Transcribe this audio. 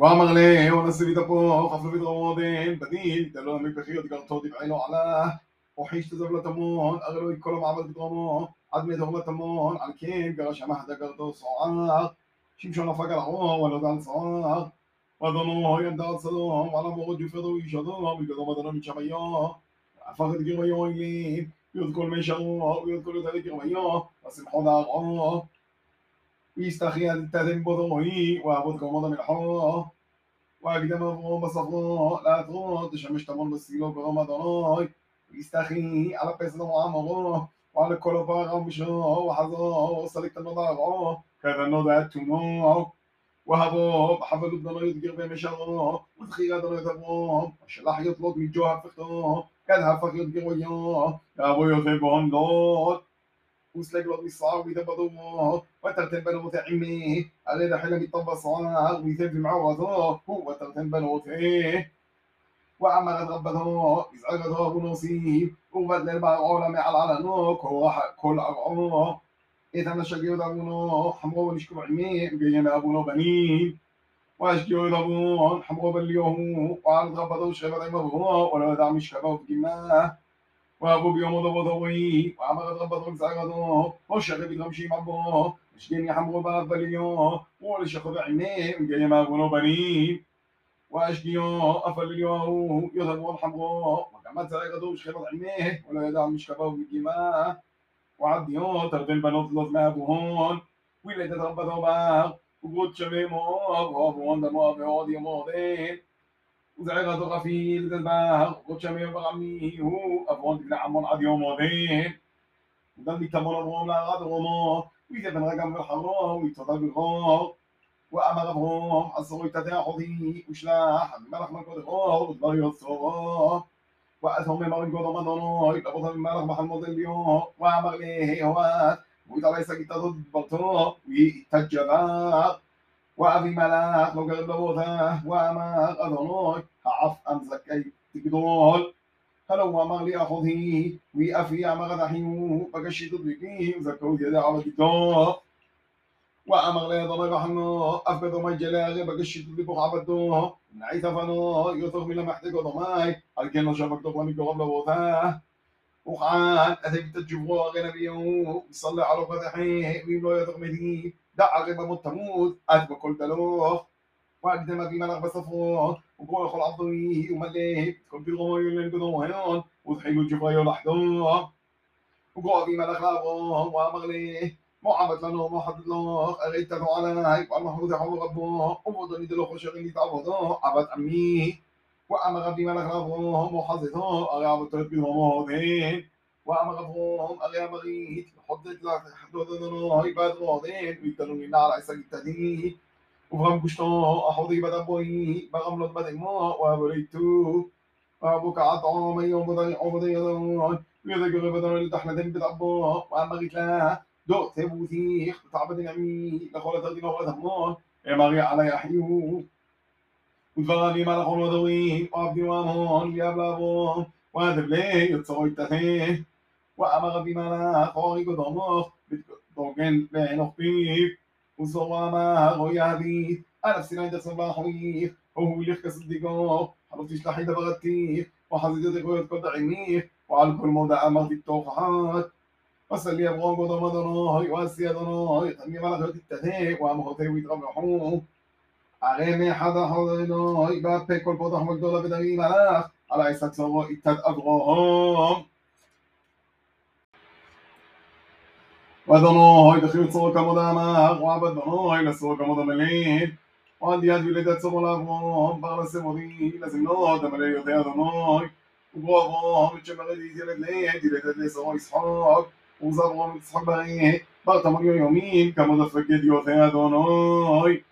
ואמר לי, ונשיא תפוח, חפלו ודרמודן, בדין, תלו למי פחיות, גרתו תבעילו עלה, וחיש תזב לתמון, הרי לא כל המעבד בדרמו, עד מדור לתמון, על כן גרש המחדה גרתו סוער, שמשון הפק על ערו, ולא דל סוער, ואדונו ינדע צדום, ועל המורות יופרדו ישדו, בגדום אדונו משמיו, הפך את גרמיו אלים, ויוד כל מי שרו, ויוד כל יותר גרמיו, ושמחו דערו, يستخيل تذنبضوهي وعبد كمضى من حواه وأقدم أبوه بصفوه لا تغوط شمش تمر بالسيلو كرم أدراي يستخي على قصد وعمره وعلى كل باغ مشاه وحظاه وصلت النضاغه كذا نضع التنوع وهبوه حفل الدنيا يدقر بمشاه وذخير الدنيا تبوه وشلح يطلق من جوه فخته كذا فخ يدقر وياه يا أبو يوسف بهم دوت لط مصعب ويتبضو وترتن بنو عمي أريد حلم يطبع صعاب ويثب معوضو هو ترتن بنو وعمل ربته يزعجته أبو نصيب وبدل البعض مع العلنو كل أرعو إذا نشجع أبونا حمرو ونشكو عمي بين أبونا بنين وأشجع أبونا حمرو بليوه وعلى ربته شغل عمره ولا دع مشكبه بجماه وأبو بيوم ضبضوي وعمل ربته بزعجته وشغل بغمشي معبه مشكين حمرو بعد بليوه ولشخذ عمي بين أبونا بنين. وأشجع أفليوه يذهب الحمرو وكما زعجته شغل عمي ولا يدع مشكبه بجماه وعديون تردن بنوت لوز مابوهون ويلد رب ذوبار وقود شميمو وأبوهون دمو أبهود يمودين وزعيغة غفيل دلبار وقود شميم بغمي هو أبوهون دبنا عمون عد يومودين ودن بيتمون أبوهون لغاد غمو ويذا بن رقم بالحرام ويتضل بالغور وأمر أبوهم عصروا يتداحضي وشلاح ملح ملكو دخور ودبر يصرور وأتهم من مرن قدر مدنوي لبطل من ملك محمد اليوم. وأمر ليه هوات وإذا ليس قد تضبطه ويتجبار وأبي ملاك قرب لبوته وأمر أذنوي عف أمزك أي تقدول هلو أمر لي أخذه ويأفي أمر ذحيو بقشي تطبيقه وزكو يدع على كتاب وأمر لي ضرب حنو. أفقد ما جلاغي بقشي تطبيقه عبدوه نعيث فنو. يطرق من محتك ضماي هل كان شافك تقوى قبل وثاه وقعان بتجبوا غير بيو يصلي على فتحيه يطرق مدي دع غيب متموت أتبع كل تلوخ وأقدم في ملغ بصفوه وقول خل عضوي ومليه. كل في قدوم هيون وضحيلو الجفايا لحدوه وقول في ملغ لابوه وأمر ليه معبد لنا ما حد الله أغيته عليك والمحمود حول ربه. وفضل يدلو شغل يتعبده عبد أمي وأمر بما لغرهم وحظته أغاب تربي ومهودين وأمر ربهم أغيا مغيت حدد لك حدود ذنو عباد راضين ويتلون لنا على عيسى التدي وفهم قشتو أحوضي بدبوي بغملت بدمو وابريتو وأبوك عطعو من يوم بضي عبدي يضرون ويذكر بدن لتحلدين بدعبو وأمرت له دو ثبوتيخ تعبد نعمي لخولة تردين وغلة همون ماري على يحيو ودفرني ما لخول ودوين وعبدي وامون ليبلغون وهذب لي يتصروا التثيه وأمر بما لا خوري قدامه بتوقن بين أخبيب وصوى ما هو يهدي أنا في سنين جسم بحويف وهو اللي يخكس الدقاق حرفتي شلحي دبغتيف وحزيدتك ويتقد عميف وعلى كل موضع أمر التوقعات وصلي أبغان قد مدناي واسي أدناي تنمي ملك التثيق وأمهوتي ويتربحون عرمي حدا حضرناي بابي كل بوضح مقدولة بدمي ملك على عيسى سوا اتد أبغاهم وأدناي دخيل صور كمدامك وعبد دناي لصور كمداملين وعند يد ولدت صور الأبغام بغل سمودي لازم نود ملي يوتي أدناي وقوضهم الجمغدي ديالت ليه ديالت ليه صور إسحاق وزروا من صحبه برتم اليومين كما دفق يديوثي أدوناي